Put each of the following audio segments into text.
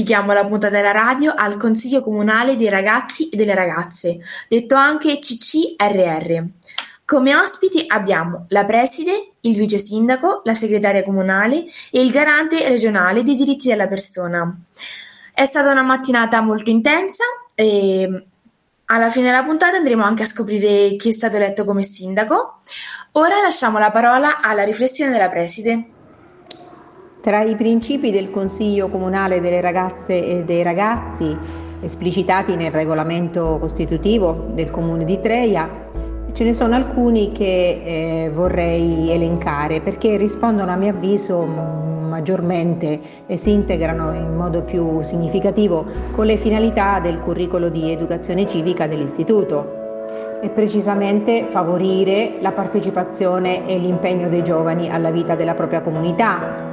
Dedichiamo la puntata della radio al Consiglio Comunale dei Ragazzi e delle Ragazze, detto anche CCRR. Come ospiti abbiamo la preside, il vice sindaco, la segretaria comunale e il garante regionale dei diritti della persona. È stata una mattinata molto intensa e alla fine della puntata andremo anche a scoprire chi è stato eletto come sindaco. Ora lasciamo la parola alla riflessione della preside. Tra i principi del Consiglio Comunale delle Ragazze e dei Ragazzi, esplicitati nel regolamento costitutivo del Comune di Treia, ce ne sono alcuni che eh, vorrei elencare perché rispondono a mio avviso maggiormente e si integrano in modo più significativo con le finalità del curriculum di educazione civica dell'Istituto. E precisamente favorire la partecipazione e l'impegno dei giovani alla vita della propria comunità,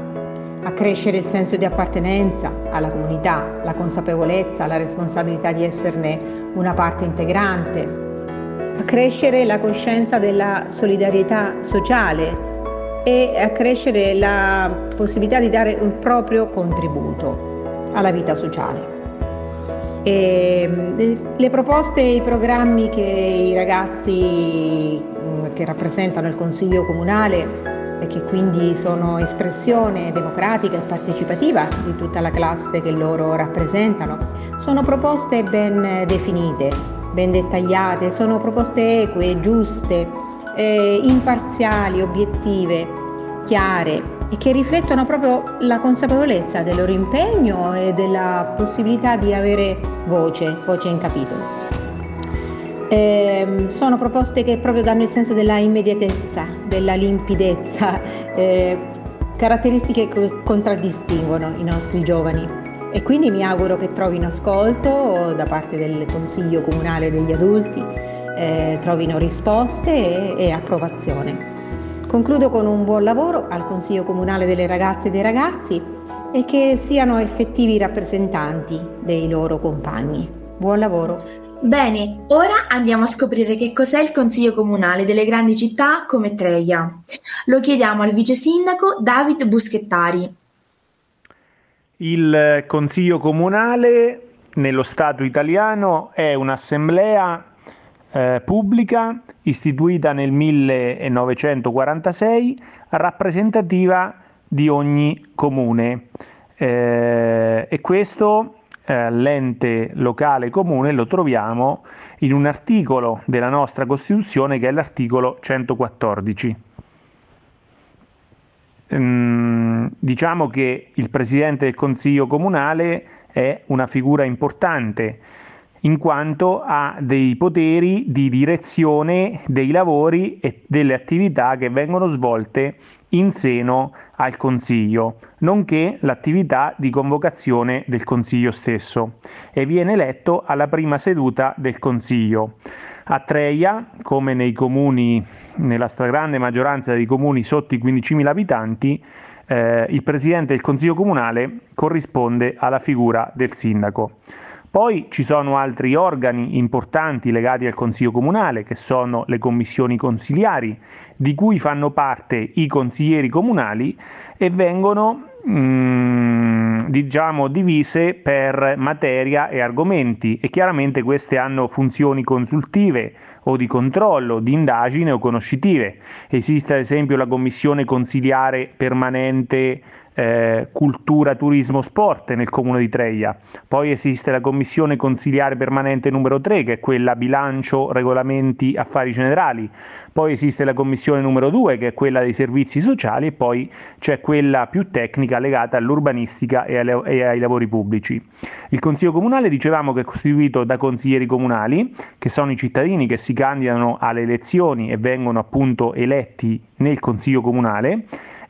accrescere il senso di appartenenza alla comunità, la consapevolezza, la responsabilità di esserne una parte integrante, accrescere la coscienza della solidarietà sociale e accrescere la possibilità di dare un proprio contributo alla vita sociale. E mm, le proposte e i programmi che i ragazzi mm, che rappresentano il Consiglio Comunale che quindi sono espressione democratica e partecipativa di tutta la classe che loro rappresentano. Sono proposte ben definite, ben dettagliate, sono proposte eque, giuste, eh, imparziali, obiettive, chiare e che riflettono proprio la consapevolezza del loro impegno e della possibilità di avere voce, voce in capitolo. Eh, sono proposte che proprio danno il senso della immediatezza, della limpidezza, eh, caratteristiche che contraddistinguono i nostri giovani e quindi mi auguro che trovino ascolto da parte del Consiglio Comunale degli Adulti, eh, trovino risposte e, e approvazione. Concludo con un buon lavoro al Consiglio Comunale delle Ragazze e dei Ragazzi e che siano effettivi rappresentanti dei loro compagni. Buon lavoro! Bene, ora andiamo a scoprire che cos'è il Consiglio Comunale delle grandi città come Treia. Lo chiediamo al vice sindaco David Buschettari. Il Consiglio Comunale nello Stato italiano è un'assemblea eh, pubblica istituita nel 1946 rappresentativa di ogni comune eh, e questo eh, l'ente locale comune lo troviamo in un articolo della nostra Costituzione che è l'articolo 114. Ehm, diciamo che il Presidente del Consiglio Comunale è una figura importante in quanto ha dei poteri di direzione dei lavori e delle attività che vengono svolte in seno al Consiglio, nonché l'attività di convocazione del Consiglio stesso e viene eletto alla prima seduta del Consiglio. A Treia, come nei comuni, nella stragrande maggioranza dei comuni sotto i 15.000 abitanti, eh, il Presidente del Consiglio Comunale corrisponde alla figura del Sindaco. Poi ci sono altri organi importanti legati al Consiglio Comunale, che sono le commissioni consiliari, di cui fanno parte i consiglieri comunali e vengono mm, diciamo divise per materia e argomenti e chiaramente queste hanno funzioni consultive o di controllo, di indagine o conoscitive. Esiste ad esempio la commissione consiliare permanente eh, cultura, turismo, sport nel comune di Treia. Poi esiste la commissione consiliare permanente numero 3, che è quella bilancio, regolamenti, affari generali. Poi esiste la commissione numero 2, che è quella dei servizi sociali, e poi c'è quella più tecnica legata all'urbanistica e, alle, e ai lavori pubblici. Il Consiglio Comunale dicevamo che è costituito da consiglieri comunali, che sono i cittadini che si candidano alle elezioni e vengono appunto eletti nel Consiglio Comunale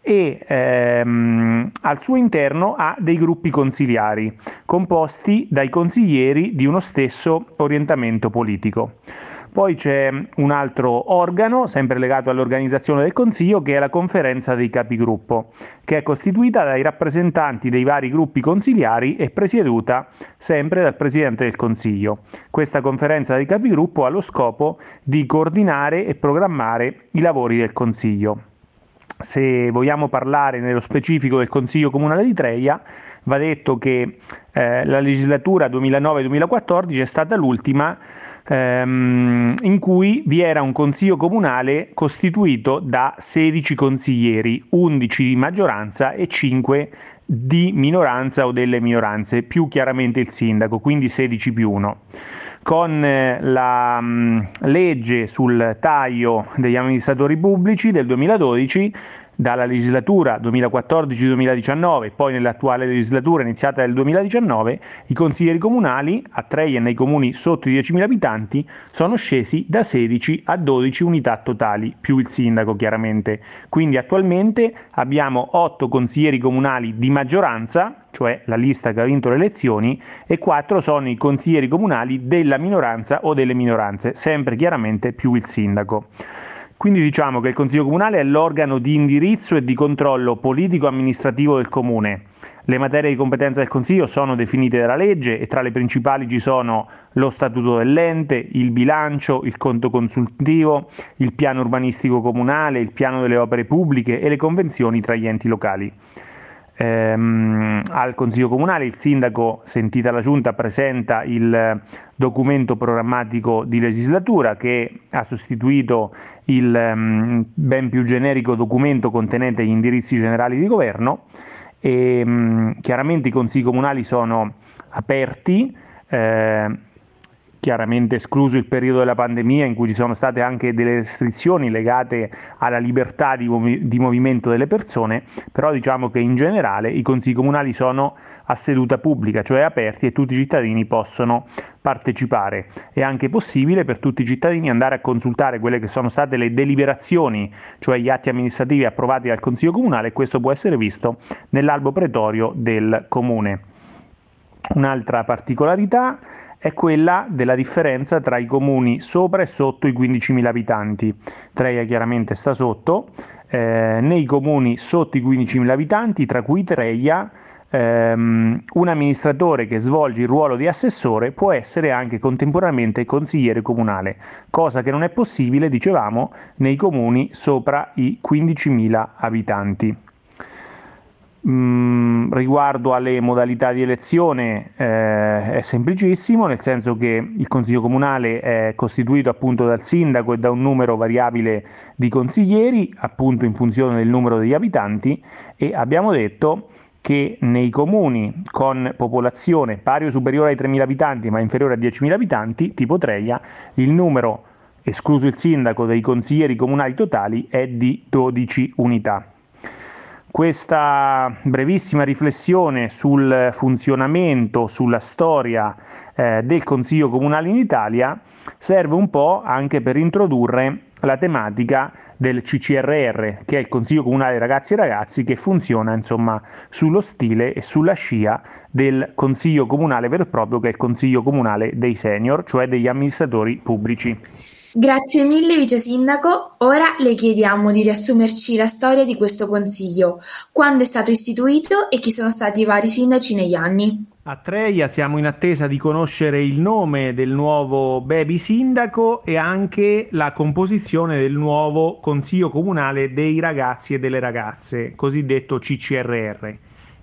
e ehm, al suo interno ha dei gruppi consiliari composti dai consiglieri di uno stesso orientamento politico. Poi c'è un altro organo, sempre legato all'organizzazione del Consiglio, che è la conferenza dei capigruppo, che è costituita dai rappresentanti dei vari gruppi consiliari e presieduta sempre dal Presidente del Consiglio. Questa conferenza dei capigruppo ha lo scopo di coordinare e programmare i lavori del Consiglio se vogliamo parlare nello specifico del Consiglio Comunale di Treia, Va detto che eh, la legislatura 2009-2014 è stata l'ultima ehm, in cui vi era un consiglio comunale costituito da 16 consiglieri, 11 di maggioranza e 5 di minoranza o delle minoranze, più chiaramente il sindaco, quindi 16 più 1 con eh, la mm, legge sul taglio degli amministratori pubblici del 2012 dalla legislatura 2014-2019, poi nell'attuale legislatura iniziata nel 2019, i consiglieri comunali a Treia nei comuni sotto i 10.000 abitanti sono scesi da 16 a 12 unità totali, più il sindaco chiaramente. Quindi attualmente abbiamo 8 consiglieri comunali di maggioranza, cioè la lista che ha vinto le elezioni, e 4 sono i consiglieri comunali della minoranza o delle minoranze, sempre chiaramente più il sindaco. Quindi diciamo che il Consiglio Comunale è l'organo di indirizzo e di controllo politico-amministrativo del Comune. Le materie di competenza del Consiglio sono definite dalla legge e tra le principali ci sono lo statuto dell'ente, il bilancio, il conto consultivo, il piano urbanistico comunale, il piano delle opere pubbliche e le convenzioni tra gli enti locali ehm, al Consiglio Comunale, il sindaco, sentita la Giunta, presenta il documento programmatico di legislatura che ha sostituito il um, ben più generico documento contenente gli indirizzi generali di governo e um, chiaramente i consigli comunali sono aperti. Eh, chiaramente escluso il periodo della pandemia in cui ci sono state anche delle restrizioni legate alla libertà di, di, movimento delle persone, però diciamo che in generale i consigli comunali sono a seduta pubblica, cioè aperti e tutti i cittadini possono partecipare. È anche possibile per tutti i cittadini andare a consultare quelle che sono state le deliberazioni, cioè gli atti amministrativi approvati dal Consiglio Comunale e questo può essere visto nell'albo pretorio del Comune. Un'altra particolarità è quella della differenza tra i comuni sopra e sotto i 15.000 abitanti. Treia chiaramente sta sotto, eh, nei comuni sotto i 15.000 abitanti, tra cui Treia, ehm, un amministratore che svolge il ruolo di assessore può essere anche contemporaneamente consigliere comunale, cosa che non è possibile, dicevamo, nei comuni sopra i 15.000 abitanti. Mm, riguardo alle modalità di elezione eh, è semplicissimo, nel senso che il Consiglio Comunale è costituito appunto dal sindaco e da un numero variabile di consiglieri, appunto in funzione del numero degli abitanti e abbiamo detto che nei comuni con popolazione pari o superiore ai 3.000 abitanti ma inferiore a 10.000 abitanti, tipo Treia, il numero, escluso il sindaco, dei consiglieri comunali totali è di 12 unità. Questa brevissima riflessione sul funzionamento, sulla storia eh, del Consiglio Comunale in Italia serve un po' anche per introdurre la tematica del CCRR, che è il Consiglio Comunale Ragazzi e Ragazzi, che funziona insomma sullo stile e sulla scia del Consiglio Comunale vero e proprio, che è il Consiglio Comunale dei Senior, cioè degli amministratori pubblici. Grazie mille Vice Sindaco, ora le chiediamo di riassumerci la storia di questo Consiglio, quando è stato istituito e chi sono stati i vari sindaci negli anni. A Treia siamo in attesa di conoscere il nome del nuovo baby sindaco e anche la composizione del nuovo Consiglio Comunale dei ragazzi e delle ragazze, cosiddetto CCRR.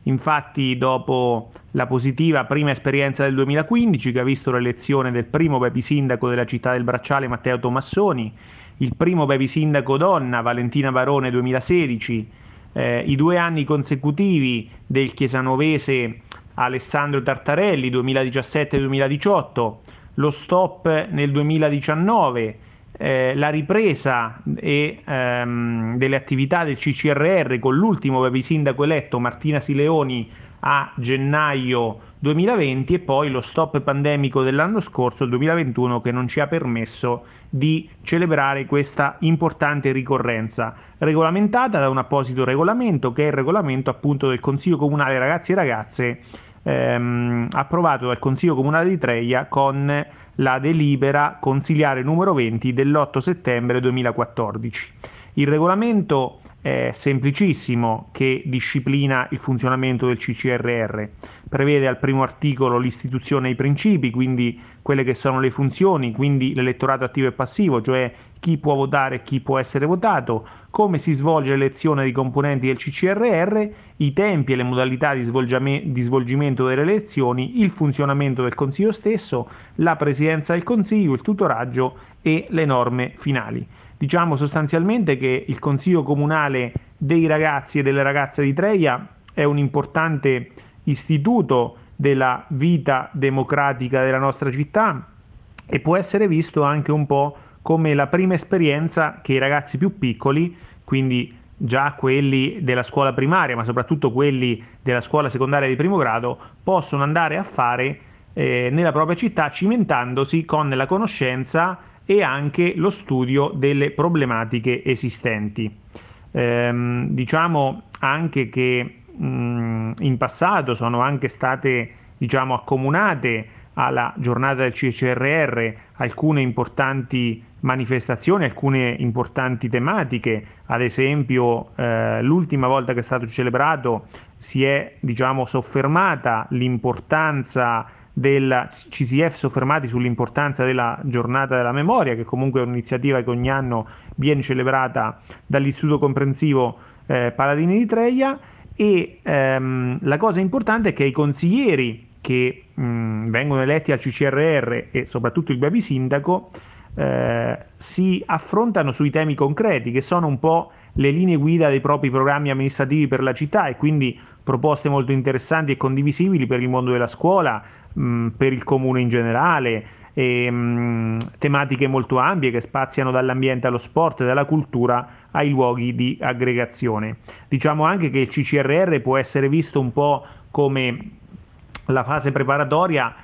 Infatti, dopo la positiva prima esperienza del 2015, che ha visto l'elezione del primo baby sindaco della città del Bracciale, Matteo Tomassoni, il primo baby sindaco donna, Valentina Barone 2016, eh, i due anni consecutivi del chiesanovese Alessandro Tartarelli 2017-2018, lo stop nel 2019, eh, la ripresa e, ehm, delle attività del CCRR con l'ultimo baby sindaco eletto Martina Sileoni a gennaio 2020 e poi lo stop pandemico dell'anno scorso, il 2021, che non ci ha permesso di celebrare questa importante ricorrenza, regolamentata da un apposito regolamento che è il regolamento appunto del Consiglio Comunale Ragazzi e Ragazze ehm, approvato dal Consiglio Comunale di Treia con la delibera consigliare numero 20 dell'8 settembre 2014. Il regolamento è semplicissimo che disciplina il funzionamento del CCRR. Prevede al primo articolo l'istituzione dei principi, quindi quelle che sono le funzioni, quindi l'elettorato attivo e passivo, cioè chi può votare e chi può essere votato, come si svolge l'elezione dei componenti del CCRR, i tempi e le modalità di, di svolgimento delle elezioni, il funzionamento del Consiglio stesso, la presidenza del Consiglio, il tutoraggio e le norme finali. Diciamo sostanzialmente che il Consiglio Comunale dei ragazzi e delle ragazze di Treia è un importante istituto della vita democratica della nostra città e può essere visto anche un po' come la prima esperienza che i ragazzi più piccoli, quindi già quelli della scuola primaria, ma soprattutto quelli della scuola secondaria di primo grado, possono andare a fare eh, nella propria città cimentandosi con la conoscenza e anche lo studio delle problematiche esistenti. Ehm, diciamo anche che mh, in passato sono anche state diciamo, accomunate alla giornata del CCRR alcune importanti manifestazioni, alcune importanti tematiche, ad esempio eh, l'ultima volta che è stato celebrato si è diciamo, soffermata l'importanza della, ci soffermati sull'importanza della giornata della memoria, che comunque è un'iniziativa che ogni anno viene celebrata dall'Istituto Comprensivo eh, Paladini di Treia. E ehm, la cosa importante è che i consiglieri che mh, vengono eletti al CCRR e soprattutto il baby sindaco eh, si affrontano sui temi concreti che sono un po' le linee guida dei propri programmi amministrativi per la città e quindi proposte molto interessanti e condivisibili per il mondo della scuola, mh, per il comune in generale, e, mh, tematiche molto ampie che spaziano dall'ambiente allo sport, dalla cultura ai luoghi di aggregazione. Diciamo anche che il CCRR può essere visto un po' come la fase preparatoria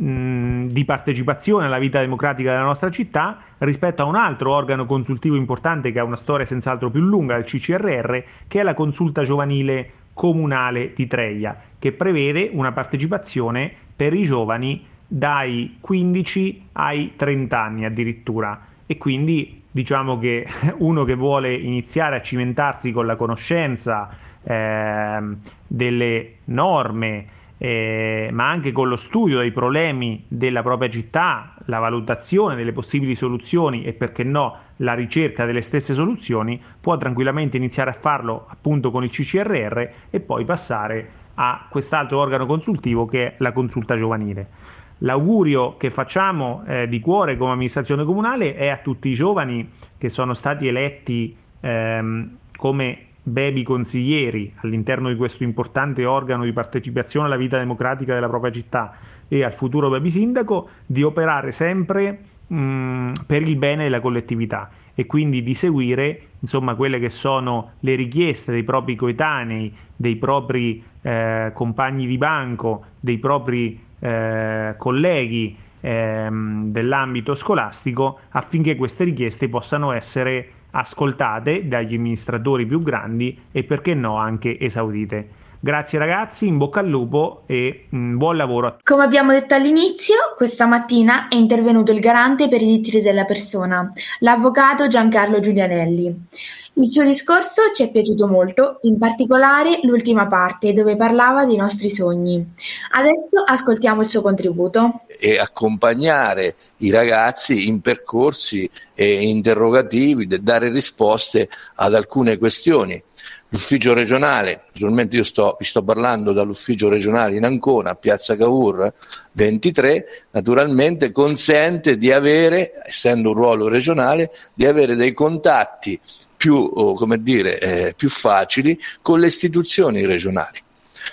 di partecipazione alla vita democratica della nostra città rispetto a un altro organo consultivo importante che ha una storia senz'altro più lunga, il CCRR, che è la consulta giovanile comunale di Treia, che prevede una partecipazione per i giovani dai 15 ai 30 anni addirittura. E quindi diciamo che uno che vuole iniziare a cimentarsi con la conoscenza eh, delle norme eh, ma anche con lo studio dei problemi della propria città, la valutazione delle possibili soluzioni e perché no la ricerca delle stesse soluzioni, può tranquillamente iniziare a farlo appunto con il CCRR e poi passare a quest'altro organo consultivo che è la consulta giovanile. L'augurio che facciamo eh, di cuore come amministrazione comunale è a tutti i giovani che sono stati eletti ehm, come baby consiglieri all'interno di questo importante organo di partecipazione alla vita democratica della propria città e al futuro baby sindaco di operare sempre mh, per il bene della collettività e quindi di seguire insomma quelle che sono le richieste dei propri coetanei, dei propri eh, compagni di banco, dei propri eh, colleghi ehm, dell'ambito scolastico affinché queste richieste possano essere ascoltate dagli amministratori più grandi e perché no anche esaudite. Grazie ragazzi, in bocca al lupo e mh, mm, buon lavoro. Come abbiamo detto all'inizio, questa mattina è intervenuto il garante per i diritti della persona, l'avvocato Giancarlo Giulianelli. Il suo discorso ci è piaciuto molto, in particolare l'ultima parte dove parlava dei nostri sogni. Adesso ascoltiamo il suo contributo. E accompagnare i ragazzi in percorsi e interrogativi, dare risposte ad alcune questioni. L'ufficio regionale, naturalmente io sto, vi sto parlando dall'ufficio regionale in Ancona, Piazza Cavour 23, naturalmente consente di avere, essendo un ruolo regionale, di avere dei contatti più, come dire, eh, più facili con le istituzioni regionali.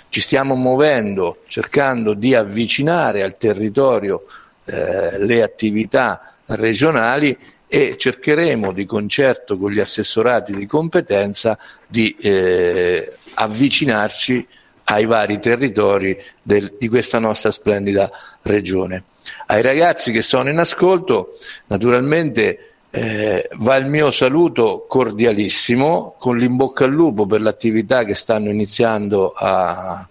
Ci stiamo muovendo cercando di avvicinare al territorio eh, le attività regionali e cercheremo di concerto con gli assessorati di competenza di eh, avvicinarci ai vari territori del, di questa nostra splendida regione. Ai ragazzi che sono in ascolto, naturalmente eh, va il mio saluto cordialissimo con l'imbocca al lupo per l'attività che stanno iniziando a,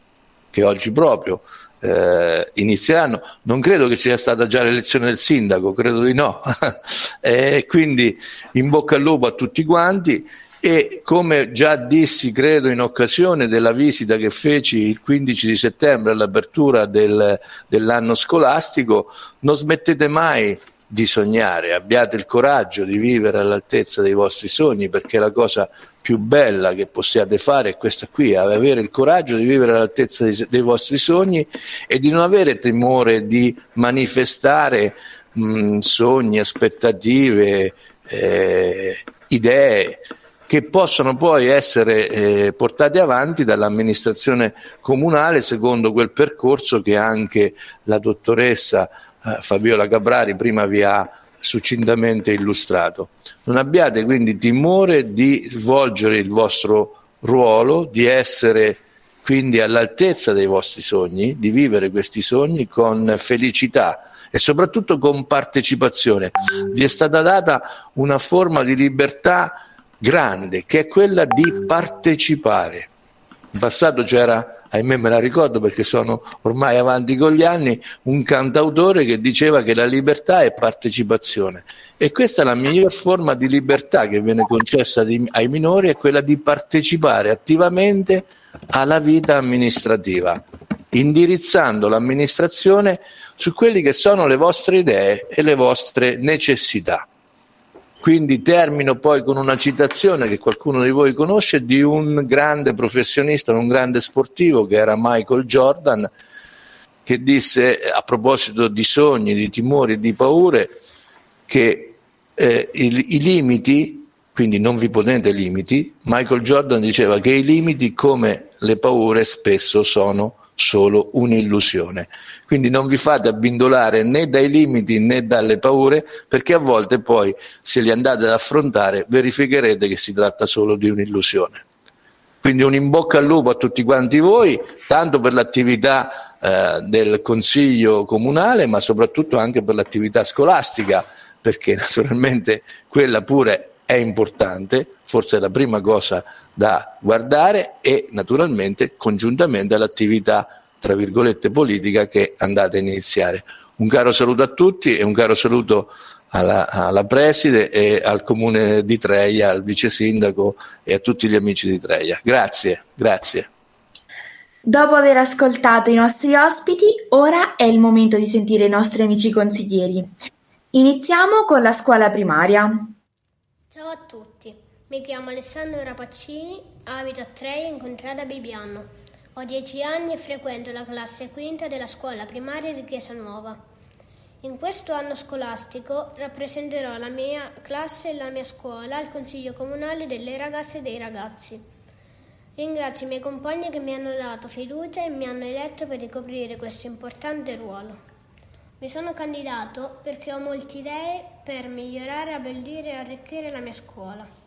che oggi proprio eh, inizieranno. Non credo che sia stata già l'elezione del sindaco, credo di no. e quindi in bocca al lupo a tutti quanti e come già dissi credo in occasione della visita che feci il 15 di settembre all'apertura del, dell'anno scolastico, non smettete mai di sognare, abbiate il coraggio di vivere all'altezza dei vostri sogni perché la cosa più bella che possiate fare è questa qui, avere il coraggio di vivere all'altezza dei, dei vostri sogni e di non avere timore di manifestare mh, sogni, aspettative, eh, idee che possono poi essere eh, portate avanti dall'amministrazione comunale secondo quel percorso che anche la dottoressa eh, Fabiola Caprari prima vi ha succintamente illustrato. Non abbiate quindi timore di svolgere il vostro ruolo, di essere quindi all'altezza dei vostri sogni, di vivere questi sogni con felicità e soprattutto con partecipazione. Vi è stata data una forma di libertà grande che è quella di partecipare. In passato c'era, ahimè me la ricordo perché sono ormai avanti con gli anni, un cantautore che diceva che la libertà è partecipazione. E questa è la miglior forma di libertà che viene concessa di, ai minori, è quella di partecipare attivamente alla vita amministrativa, indirizzando l'amministrazione su quelle che sono le vostre idee e le vostre necessità. Quindi termino poi con una citazione che qualcuno di voi conosce di un grande professionista, un grande sportivo che era Michael Jordan, che disse a proposito di sogni, di timori e di paure che eh, i, i limiti, quindi non vi ponete limiti, Michael Jordan diceva che i limiti come le paure spesso sono solo un'illusione. Quindi non vi fate abbindolare né dai limiti né dalle paure, perché a volte poi, se li andate ad affrontare, verificherete che si tratta solo di un'illusione. Quindi un in bocca al lupo a tutti quanti voi, tanto per l'attività eh, del Consiglio comunale, ma soprattutto anche per l'attività scolastica, perché naturalmente quella pure è importante, forse è la prima cosa da guardare e naturalmente congiuntamente all'attività tra virgolette politica che andate a iniziare. Un caro saluto a tutti e un caro saluto alla, alla preside e al comune di Treia, al vice sindaco e a tutti gli amici di Treia. Grazie, grazie. Dopo aver ascoltato i nostri ospiti, ora è il momento di sentire i nostri amici consiglieri. Iniziamo con la scuola primaria. Ciao a tutti, mi chiamo Alessandro Rapaccini, abito a Treia in contrada Bibiano. Ho dieci anni e frequento la classe quinta della scuola primaria di Chiesa Nuova. In questo anno scolastico rappresenterò la mia classe e la mia scuola al Consiglio Comunale delle ragazze e dei ragazzi. Ringrazio i miei compagni che mi hanno dato fiducia e mi hanno eletto per ricoprire questo importante ruolo. Mi sono candidato perché ho molte idee per migliorare, abbellire e arricchire la mia scuola.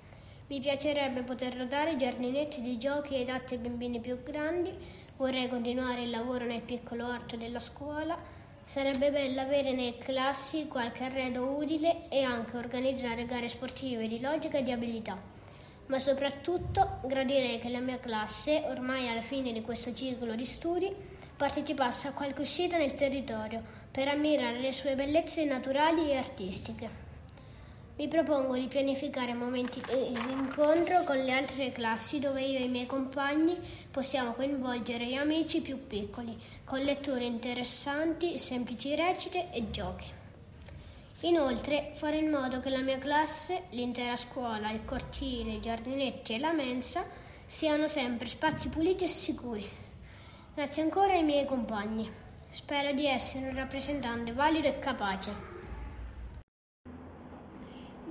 Mi piacerebbe poter ruotare giardinetti di giochi adatti ai bambini più grandi, vorrei continuare il lavoro nel piccolo orto della scuola, sarebbe bello avere nelle classi qualche arredo utile e anche organizzare gare sportive di logica e di abilità. Ma soprattutto gradirei che la mia classe, ormai alla fine di questo ciclo di studi, partecipasse a qualche uscita nel territorio per ammirare le sue bellezze naturali e artistiche. Mi propongo di pianificare momenti di incontro con le altre classi dove io e i miei compagni possiamo coinvolgere gli amici più piccoli con letture interessanti, semplici recite e giochi. Inoltre fare in modo che la mia classe, l'intera scuola, il cortile, i giardinetti e la mensa siano sempre spazi puliti e sicuri. Grazie ancora ai miei compagni. Spero di essere un rappresentante valido e capace.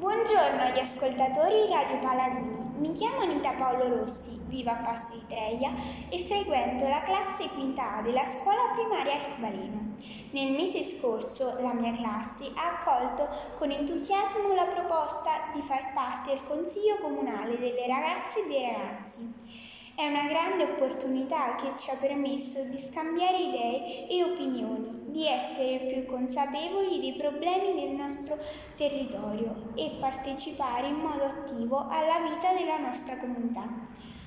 Buongiorno agli ascoltatori di Radio Paladini. Mi chiamo Anita Paolo Rossi, vivo a Passo di Treia e frequento la classe quinta A della scuola primaria Arcobaleno. Nel mese scorso la mia classe ha accolto con entusiasmo la proposta di far parte del Consiglio Comunale delle ragazze e dei ragazzi. È una grande opportunità che ci ha permesso di scambiare idee e opinioni di essere più consapevoli dei problemi del nostro territorio e partecipare in modo attivo alla vita della nostra comunità.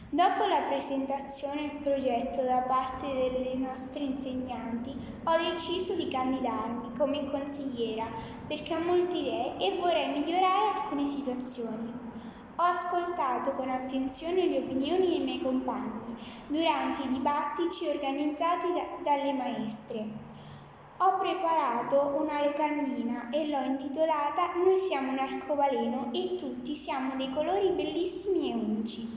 Dopo la presentazione del progetto da parte delle nostre insegnanti, ho deciso di candidarmi come consigliera perché ho molte idee e vorrei migliorare alcune situazioni. Ho ascoltato con attenzione le opinioni dei miei compagni durante i dibattiti organizzati da, dalle maestre. Ho preparato una locandina e l'ho intitolata Noi siamo un arcobaleno e tutti siamo dei colori bellissimi e unici,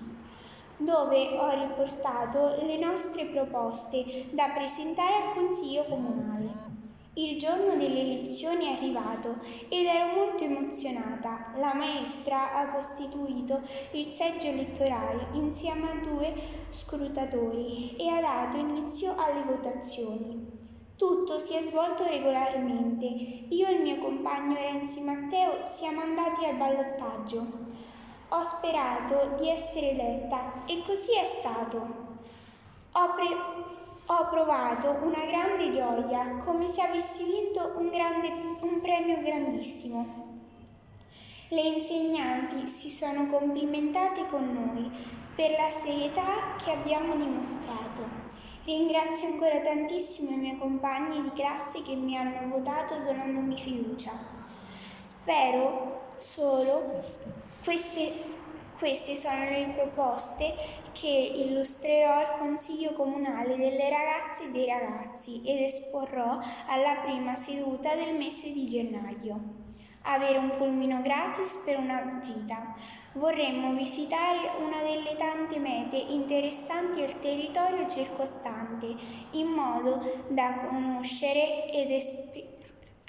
dove ho riportato le nostre proposte da presentare al Consiglio Comunale. Il giorno delle elezioni è arrivato ed ero molto emozionata. La maestra ha costituito il seggio elettorale insieme a due scrutatori e ha dato inizio alle votazioni. Tutto si è svolto regolarmente. Io e il mio compagno Renzi Matteo siamo andati al ballottaggio. Ho sperato di essere eletta e così è stato. Ho pre- ho provato una grande gioia, come se avessi vinto un, grande, un premio grandissimo. Le insegnanti si sono complimentate con noi per la serietà che abbiamo dimostrato. Ringrazio ancora tantissimo i miei compagni di classe che mi hanno votato donandomi fiducia. Spero solo queste queste sono le proposte che illustrerò al Consiglio Comunale delle ragazze e dei ragazzi ed esporrò alla prima seduta del mese di gennaio. Avere un pulmino gratis per una gita. Vorremmo visitare una delle tante mete interessanti al territorio circostante, in modo da conoscere ed esp-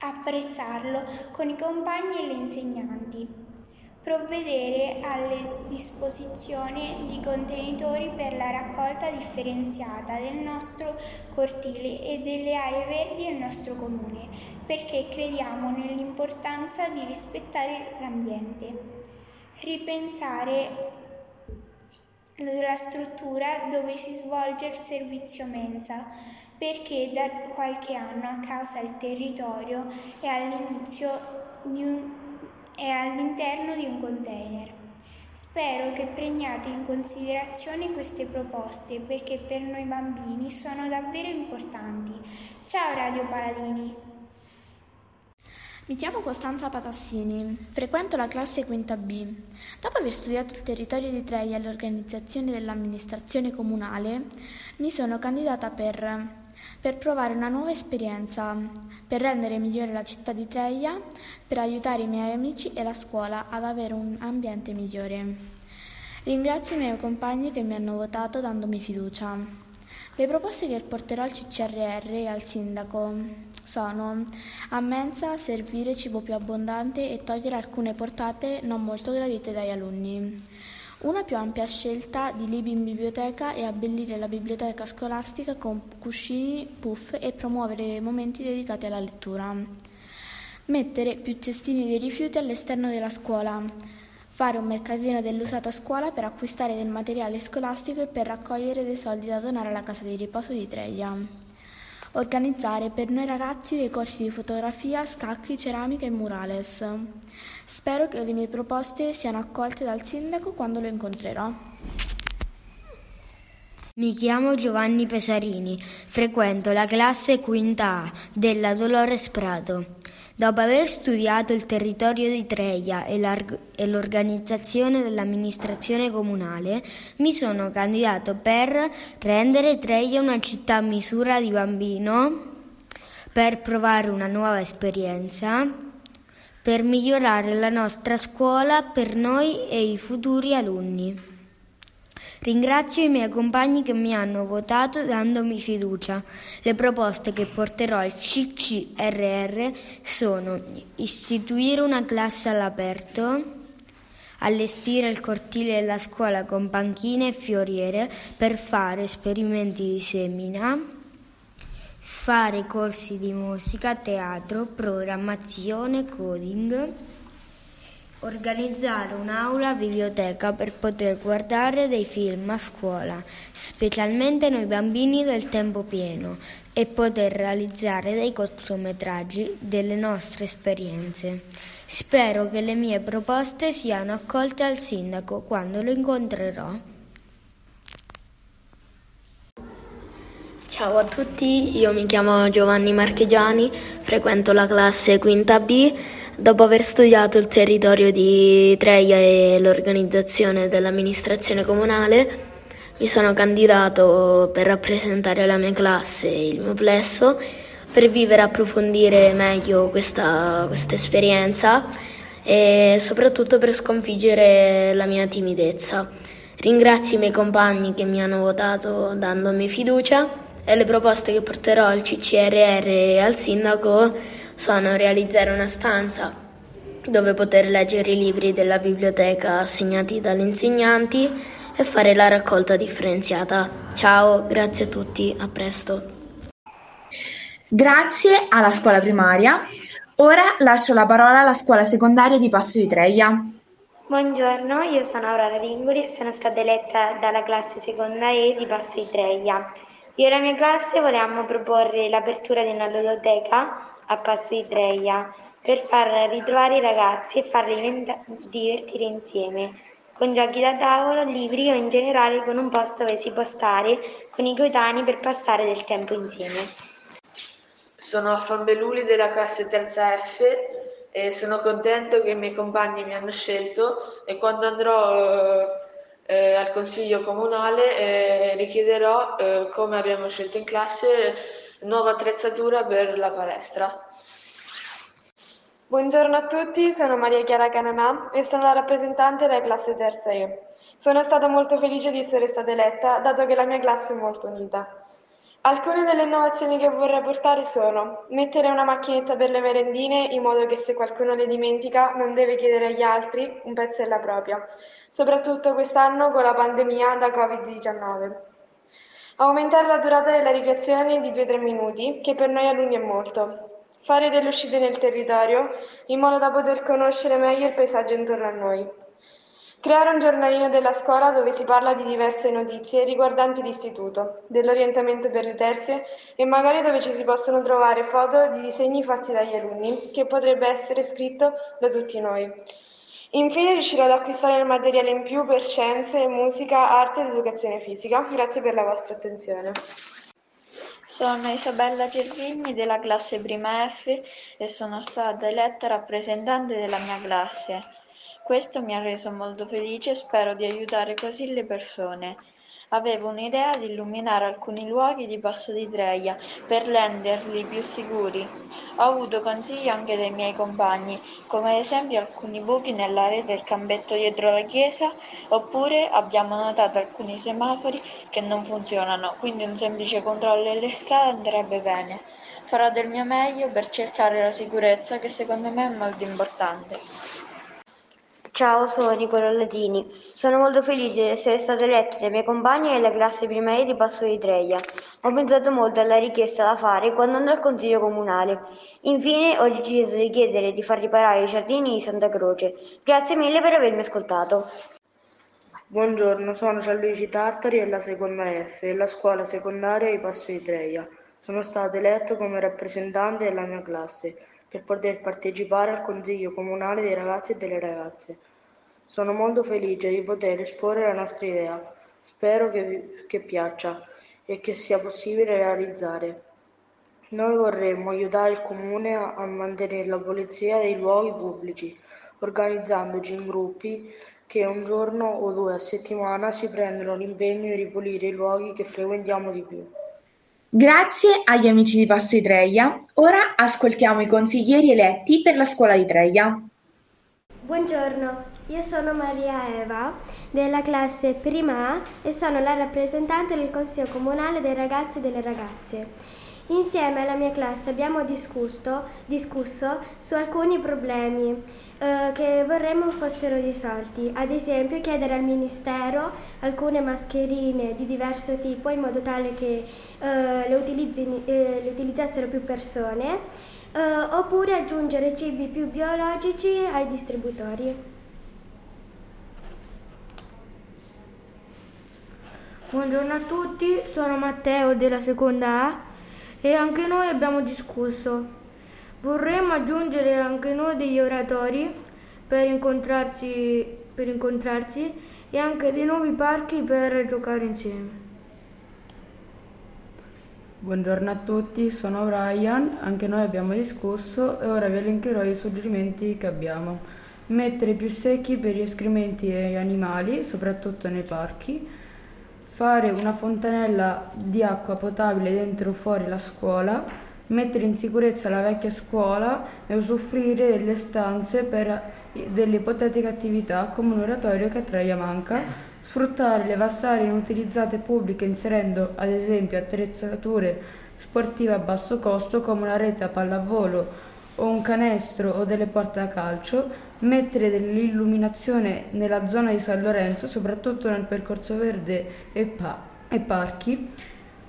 apprezzarlo con i compagni e le insegnanti provvedere alle disposizioni di contenitori per la raccolta differenziata del nostro cortile e delle aree verdi del nostro comune, perché crediamo nell'importanza di rispettare l'ambiente. Ripensare la struttura dove si svolge il servizio mensa, perché da qualche anno a causa del territorio è un è all'interno di un container. Spero che prendiate in considerazione queste proposte perché per noi bambini sono davvero importanti. Ciao Radio Paladini! Mi chiamo Costanza Patassini, frequento la classe quinta B. Dopo aver studiato il territorio di Treia e l'organizzazione dell'amministrazione comunale, mi sono candidata per per provare una nuova esperienza, per rendere migliore la città di Treia, per aiutare i miei amici e la scuola ad avere un ambiente migliore. Ringrazio i miei compagni che mi hanno votato dandomi fiducia. Le proposte che porterò al CCRR e al sindaco sono a mensa servire cibo più abbondante e togliere alcune portate non molto gradite dagli alunni una più ampia scelta di libri in biblioteca e abbellire la biblioteca scolastica con cuscini, puff e promuovere momenti dedicati alla lettura. Mettere più cestini dei rifiuti all'esterno della scuola. Fare un mercatino dell'usato a scuola per acquistare del materiale scolastico e per raccogliere dei soldi da donare alla casa di riposo di Treia organizzare per noi ragazzi dei corsi di fotografia, scacchi, ceramica e murales. Spero che le mie proposte siano accolte dal sindaco quando lo incontrerò. Mi chiamo Giovanni Pesarini, frequento la classe quinta A della Dolores Prato. Dopo aver studiato il territorio di Treia e, e l'organizzazione dell'amministrazione comunale, mi sono candidato per rendere Treia una città a misura di bambino, per provare una nuova esperienza, per migliorare la nostra scuola per noi e i futuri alunni. Ringrazio i miei compagni che mi hanno votato dandomi fiducia. Le proposte che porterò al CCRR sono istituire una classe all'aperto, allestire il cortile della scuola con panchine e fioriere per fare esperimenti di semina, fare corsi di musica, teatro, programmazione, coding Organizzare un'aula videoteca per poter guardare dei film a scuola, specialmente noi bambini del tempo pieno, e poter realizzare dei cortometraggi delle nostre esperienze. Spero che le mie proposte siano accolte al sindaco quando lo incontrerò. Ciao a tutti, io mi chiamo Giovanni Marchegiani, frequento la classe quinta B Dopo aver studiato il territorio di Treia e l'organizzazione dell'amministrazione comunale, mi sono candidato per rappresentare la mia classe e il mio plesso per vivere e approfondire meglio questa, questa esperienza e soprattutto per sconfiggere la mia timidezza. Ringrazio i miei compagni che mi hanno votato dandomi fiducia e le proposte che porterò al CCRR e al sindaco sono realizzare una stanza dove poter leggere i libri della biblioteca assegnati dagli insegnanti e fare la raccolta differenziata. Ciao, grazie a tutti, a presto. Grazie alla scuola primaria. Ora lascio la parola alla scuola secondaria di Passo di Treia. Buongiorno, io sono Aurora Ringoli, sono stata eletta dalla classe seconda E di Passo di Treia. Io e la mia classe volevamo proporre l'apertura di una ludoteca a Passo di Treia per far ritrovare i ragazzi e farli divertire insieme, con giochi da tavolo, libri o in generale con un posto dove si può stare con i coetanei per passare del tempo insieme. Sono Fambeluli della classe terza F e sono contento che i miei compagni mi hanno scelto e quando andrò eh, eh, al consiglio comunale eh, richiederò, eh, come abbiamo scelto in classe, nuova attrezzatura per la palestra. Buongiorno a tutti, sono Maria Chiara Cananà e sono la rappresentante della classe terza E. Sono stata molto felice di essere stata eletta, dato che la mia classe è molto unita. Alcune delle innovazioni che vorrei portare sono mettere una macchinetta per le merendine in modo che se qualcuno le dimentica non deve chiedere agli altri, un pezzo della propria, soprattutto quest'anno con la pandemia da Covid-19. Aumentare la durata della ricreazione di 2-3 minuti, che per noi alunni è molto. Fare delle uscite nel territorio in modo da poter conoscere meglio il paesaggio intorno a noi. Creare un giornalino della scuola dove si parla di diverse notizie riguardanti l'istituto, dell'orientamento per le terze e magari dove ci si possono trovare foto di disegni fatti dagli alunni, che potrebbe essere scritto da tutti noi. Infine riuscirò ad acquistare il materiale in più per scienze, musica, arte ed educazione fisica. Grazie per la vostra attenzione. Sono Isabella Cervigni della classe prima F e sono stata eletta rappresentante della mia classe. Questo mi ha reso molto felice e spero di aiutare così le persone. Avevo un'idea di illuminare alcuni luoghi di Passo di Treia per renderli più sicuri. Ho avuto consigli anche dai miei compagni, come ad esempio alcuni buchi nella rete del campetto dietro la chiesa, oppure abbiamo notato alcuni semafori che non funzionano, quindi un semplice controllo delle strade andrebbe bene. Farò del mio meglio per cercare la sicurezza che secondo me è molto importante. Ciao, sono Nicola Latini. Sono molto felice di essere stato eletto dai miei compagni nella classe primaria di Passo di Treia. Ho pensato molto alla richiesta da fare quando andrò al consiglio comunale. Infine ho deciso di chiedere di far riparare i giardini di Santa Croce. Grazie mille per avermi ascoltato. Buongiorno, sono Gianluigi Tartari della seconda F della scuola secondaria di Passo di Treia. Sono stato eletto come rappresentante della mia classe per poter partecipare al Consiglio comunale dei ragazzi e delle ragazze. Sono molto felice di poter esporre la nostra idea, spero che, vi, che piaccia e che sia possibile realizzare. Noi vorremmo aiutare il Comune a, a mantenere la pulizia dei luoghi pubblici, organizzandoci in gruppi che un giorno o due a settimana si prendono l'impegno di ripulire i luoghi che frequentiamo di più. Grazie agli amici di Passo di Treia, ora ascoltiamo i consiglieri eletti per la scuola di Treia. Buongiorno, io sono Maria Eva della classe prima A e sono la rappresentante del Consiglio Comunale dei ragazzi e delle ragazze. Insieme alla mia classe abbiamo discusso, discusso su alcuni problemi eh, che vorremmo fossero risolti, ad esempio chiedere al Ministero alcune mascherine di diverso tipo in modo tale che eh, le, eh, le, utilizzassero più persone, eh, oppure aggiungere cibi più biologici ai distributori. Buongiorno a tutti, sono Matteo della seconda A e anche noi abbiamo discusso. Vorremmo aggiungere anche noi degli oratori per incontrarci, per incontrarci e anche dei nuovi parchi per giocare insieme. Buongiorno a tutti, sono Brian, anche noi abbiamo discusso e ora vi elencherò i suggerimenti che abbiamo. Mettere più secchi per gli escrementi e gli animali, soprattutto nei parchi. Fare una fontanella di acqua potabile dentro o fuori la scuola. Mettere in sicurezza la vecchia scuola e usufruire delle stanze per delle ipotetiche attività come un oratorio che a Treia manca Sfruttare le vaste aree inutilizzate pubbliche inserendo ad esempio attrezzature sportive a basso costo come una rete a pallavolo o un canestro o delle porte da calcio, mettere dell'illuminazione nella zona di San Lorenzo, soprattutto nel percorso verde e, pa- e parchi,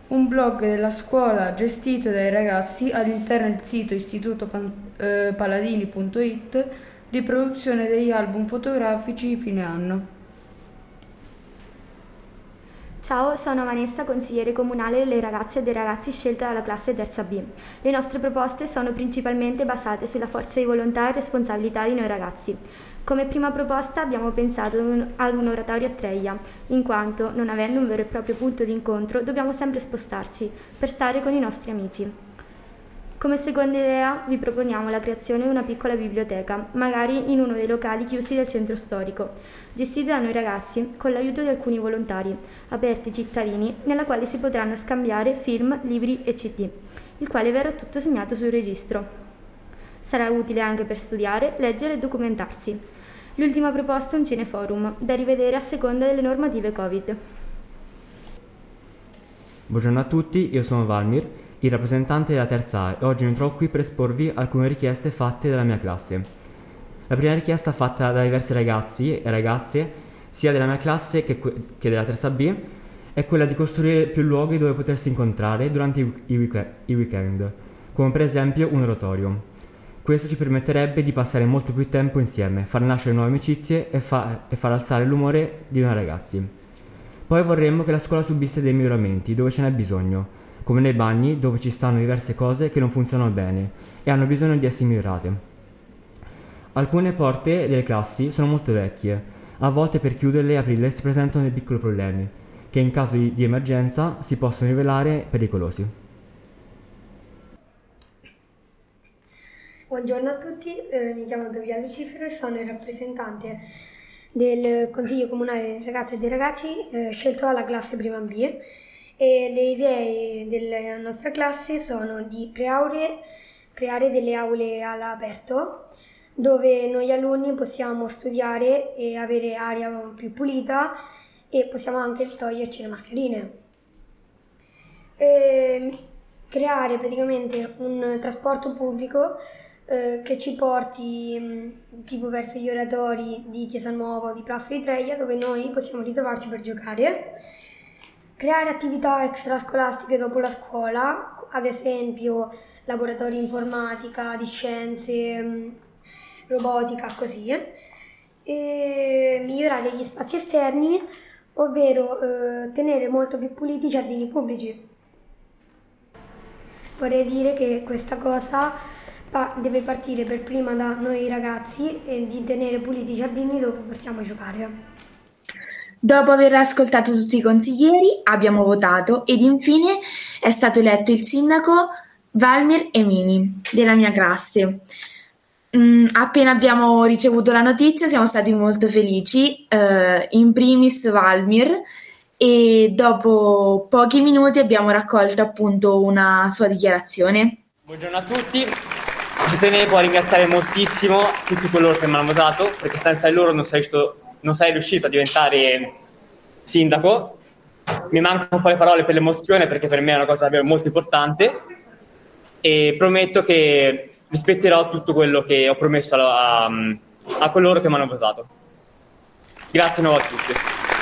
un blog della scuola gestito dai ragazzi all'interno del sito istitutopaladini.it, eh, riproduzione degli album fotografici fine anno. Ciao, sono Vanessa, consigliere comunale delle ragazze e dei ragazzi scelta dalla classe terza B. Le nostre proposte sono principalmente basate sulla forza di volontà e responsabilità di noi ragazzi. Come prima proposta abbiamo pensato ad un oratorio a Treia, in quanto, non avendo un vero e proprio punto di incontro, dobbiamo sempre spostarci per stare con i nostri amici. Come seconda idea vi proponiamo la creazione di una piccola biblioteca, magari in uno dei locali chiusi del centro storico, gestita da noi ragazzi con l'aiuto di alcuni volontari, aperti cittadini, nella quale si potranno scambiare film, libri e CD, il quale verrà tutto segnato sul registro. Sarà utile anche per studiare, leggere e documentarsi. L'ultima proposta è un cineforum, da rivedere a seconda delle normative Covid. Buongiorno a tutti, io sono Valmir il rappresentante della terza A e oggi mi trovo qui per esporvi alcune richieste fatte dalla mia classe. La prima richiesta fatta da diversi ragazzi e ragazze, sia della mia classe che, che della terza B, è quella di costruire più luoghi dove potersi incontrare durante i, i, week- i weekend, come per esempio un oratorio. Questo ci permetterebbe di passare molto più tempo insieme, far nascere nuove amicizie e, fa- e far alzare l'umore di noi ragazzi. Poi vorremmo che la scuola subisse dei miglioramenti dove ce n'è bisogno, come nei bagni dove ci stanno diverse cose che non funzionano bene e hanno bisogno di essere migliorate. Alcune porte delle classi sono molto vecchie, a volte per chiuderle e aprirle si presentano dei piccoli problemi, che in caso di, emergenza si possono rivelare pericolosi. Buongiorno a tutti, eh, mi chiamo Dovia Lucifero e sono il rappresentante del Consiglio Comunale dei Ragazzi e dei Ragazzi eh, scelto dalla classe prima B e le idee della nostra classe sono di creare, creare delle aule all'aperto dove noi alunni possiamo studiare e avere aria più pulita e possiamo anche toglierci le mascherine. E creare praticamente un trasporto pubblico eh, che ci porti mh, tipo verso gli oratori di Chiesa Nuova o di Plasso di Treia dove noi possiamo ritrovarci per giocare Creare attività extrascolastiche dopo la scuola, ad esempio laboratori informatica, di scienze, mm, robotica, così. E migliorare gli spazi esterni, ovvero eh, tenere molto più puliti i giardini pubblici. Vorrei dire che questa cosa deve partire per prima da noi ragazzi e di tenere puliti i giardini dove possiamo giocare. Dopo aver ascoltato tutti i consiglieri, abbiamo votato ed infine è stato eletto il sindaco Valmir Emini della mia classe. Mm, appena abbiamo ricevuto la notizia siamo stati molto felici, eh, in primis Valmir, e dopo pochi minuti abbiamo raccolto appunto una sua dichiarazione. Buongiorno a tutti, ci tenevo a ringraziare moltissimo tutti coloro che mi hanno votato perché senza loro non sarei riuscito a diventare sindaco. Mi mancano un po' le parole per l'emozione perché per me è una cosa davvero molto importante e prometto che rispetterò tutto quello che ho promesso a, a coloro che mi hanno votato. Grazie nuovo a tutti.